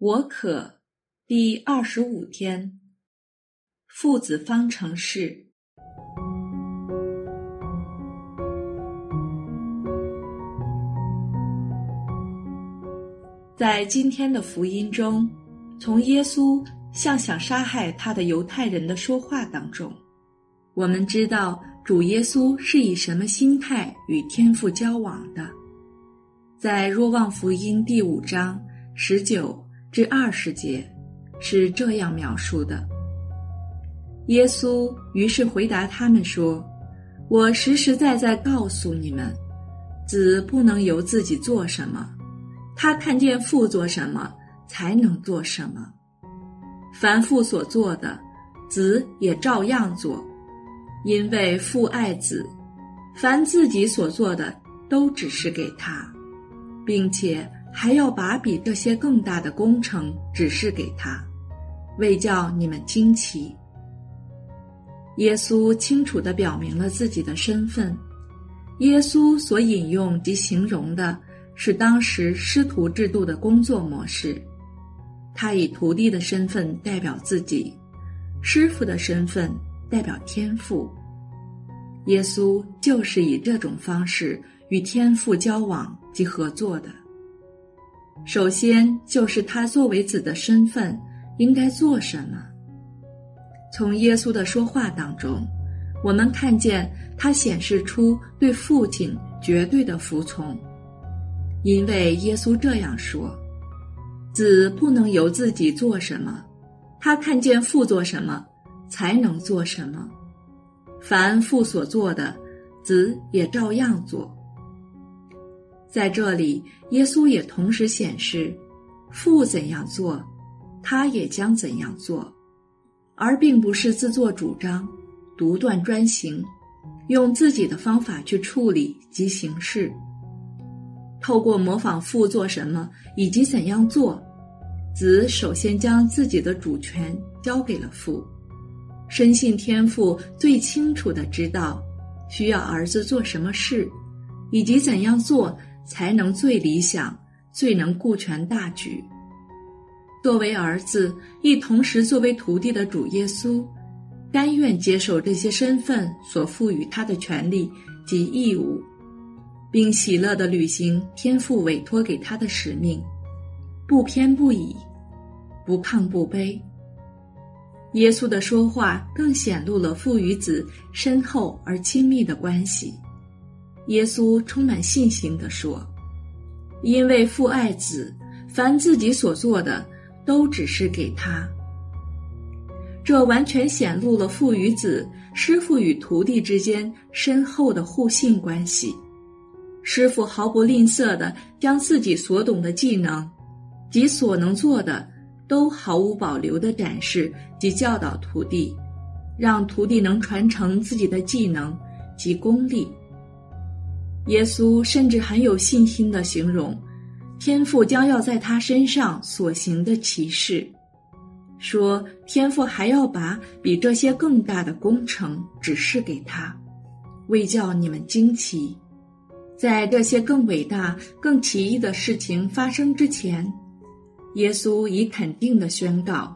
我可第二十五天，父子方程式。在今天的福音中，从耶稣向想杀害他的犹太人的说话当中，我们知道主耶稣是以什么心态与天父交往的。在若望福音第五章十九。至二十节是这样描述的：耶稣于是回答他们说：“我实实在在告诉你们，子不能由自己做什么，他看见父做什么，才能做什么。凡父所做的，子也照样做，因为父爱子。凡自己所做的，都只是给他，并且。”还要把比这些更大的工程指示给他，为叫你们惊奇。耶稣清楚地表明了自己的身份。耶稣所引用及形容的是当时师徒制度的工作模式。他以徒弟的身份代表自己，师傅的身份代表天赋。耶稣就是以这种方式与天父交往及合作的。首先就是他作为子的身份应该做什么。从耶稣的说话当中，我们看见他显示出对父亲绝对的服从，因为耶稣这样说：“子不能由自己做什么，他看见父做什么，才能做什么。凡父所做的，子也照样做。”在这里，耶稣也同时显示，父怎样做，他也将怎样做，而并不是自作主张、独断专行，用自己的方法去处理及行事。透过模仿父做什么以及怎样做，子首先将自己的主权交给了父，深信天父最清楚的知道需要儿子做什么事，以及怎样做。才能最理想、最能顾全大局。作为儿子，亦同时作为徒弟的主耶稣，甘愿接受这些身份所赋予他的权利及义务，并喜乐地履行天父委托给他的使命，不偏不倚，不亢不卑。耶稣的说话更显露了父与子深厚而亲密的关系。耶稣充满信心地说：“因为父爱子，凡自己所做的，都只是给他。”这完全显露了父与子、师傅与徒弟之间深厚的互信关系。师傅毫不吝啬地将自己所懂的技能及所能做的，都毫无保留地展示及教导徒弟，让徒弟能传承自己的技能及功力。耶稣甚至很有信心地形容，天父将要在他身上所行的奇事，说天父还要把比这些更大的工程指示给他，为叫你们惊奇。在这些更伟大、更奇异的事情发生之前，耶稣以肯定地宣告，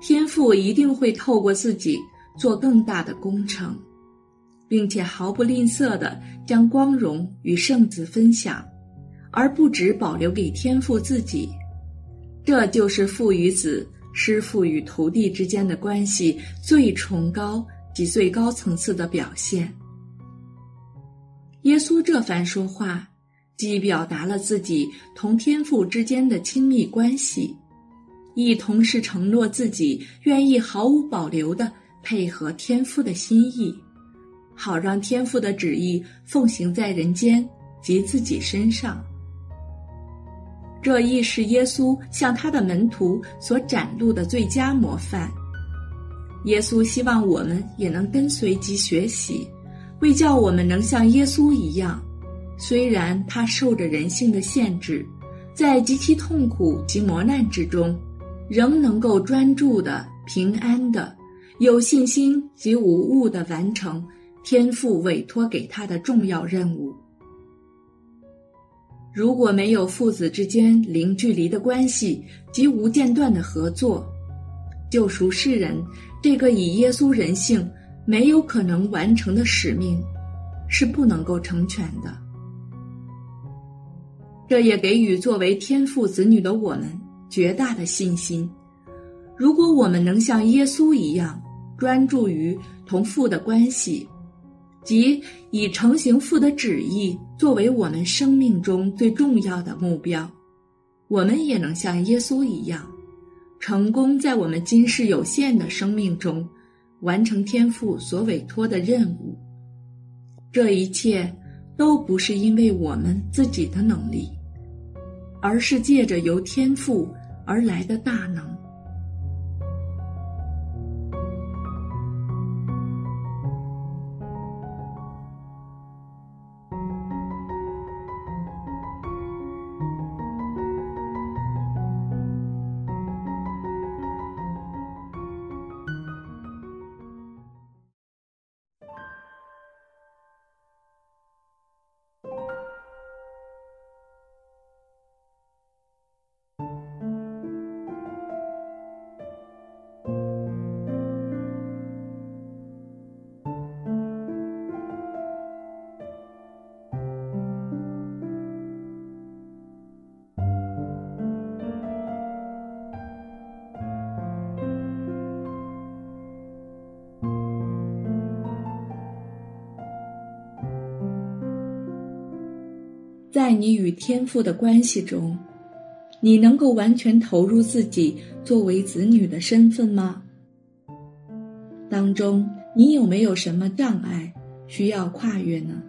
天父一定会透过自己做更大的工程。并且毫不吝啬地将光荣与圣子分享，而不只保留给天父自己。这就是父与子、师傅与徒弟之间的关系最崇高及最高层次的表现。耶稣这番说话，既表达了自己同天父之间的亲密关系，亦同时承诺自己愿意毫无保留地配合天父的心意。好让天父的旨意奉行在人间及自己身上。这亦是耶稣向他的门徒所展露的最佳模范。耶稣希望我们也能跟随及学习，为叫我们能像耶稣一样，虽然他受着人性的限制，在极其痛苦及磨难之中，仍能够专注的、平安的、有信心及无误的完成。天父委托给他的重要任务。如果没有父子之间零距离的关系及无间断的合作，救赎世人这个以耶稣人性没有可能完成的使命，是不能够成全的。这也给予作为天父子女的我们绝大的信心。如果我们能像耶稣一样专注于同父的关系，即以成行父的旨意作为我们生命中最重要的目标，我们也能像耶稣一样，成功在我们今世有限的生命中完成天父所委托的任务。这一切都不是因为我们自己的能力，而是借着由天父而来的大能。在你与天父的关系中，你能够完全投入自己作为子女的身份吗？当中你有没有什么障碍需要跨越呢？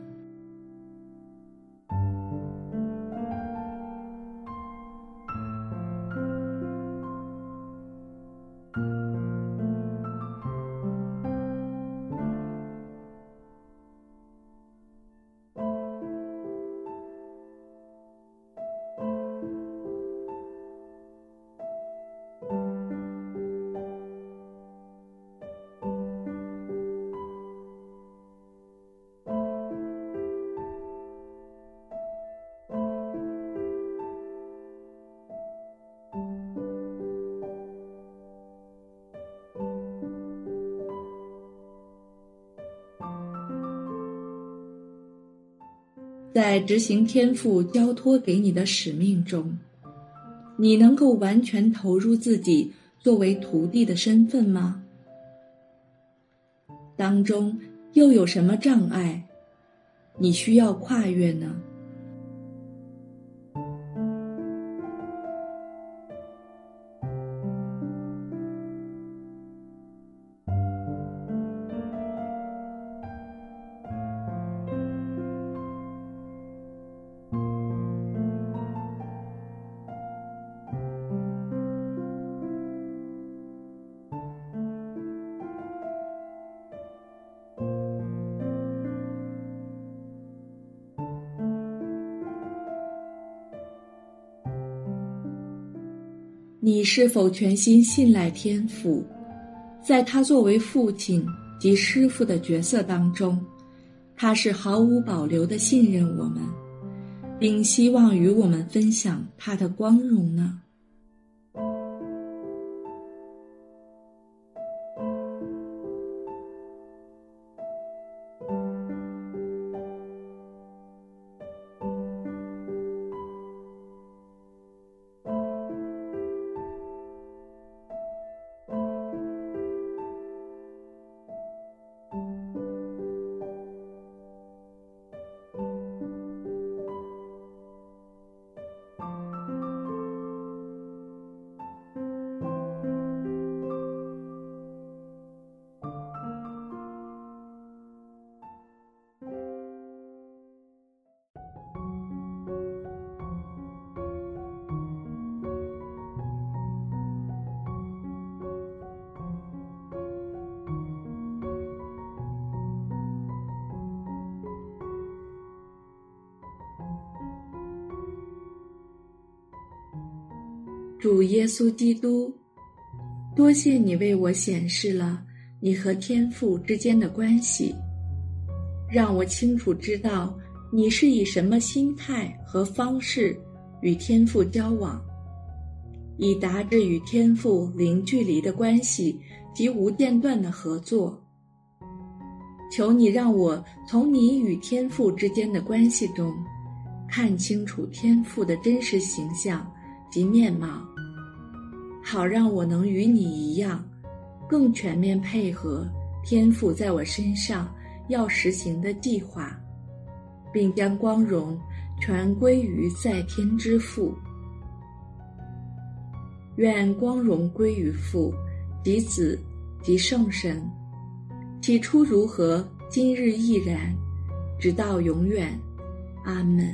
在执行天赋交托给你的使命中，你能够完全投入自己作为徒弟的身份吗？当中又有什么障碍，你需要跨越呢？你是否全心信赖天父，在他作为父亲及师傅的角色当中，他是毫无保留的信任我们，并希望与我们分享他的光荣呢？主耶稣基督，多谢你为我显示了你和天父之间的关系，让我清楚知道你是以什么心态和方式与天父交往，以达至与天父零距离的关系及无间断的合作。求你让我从你与天父之间的关系中，看清楚天父的真实形象及面貌，好让我能与你一样，更全面配合天赋在我身上要实行的计划。并将光荣全归于在天之父。愿光荣归于父、及子、及圣神。起初如何，今日亦然，直到永远。阿门。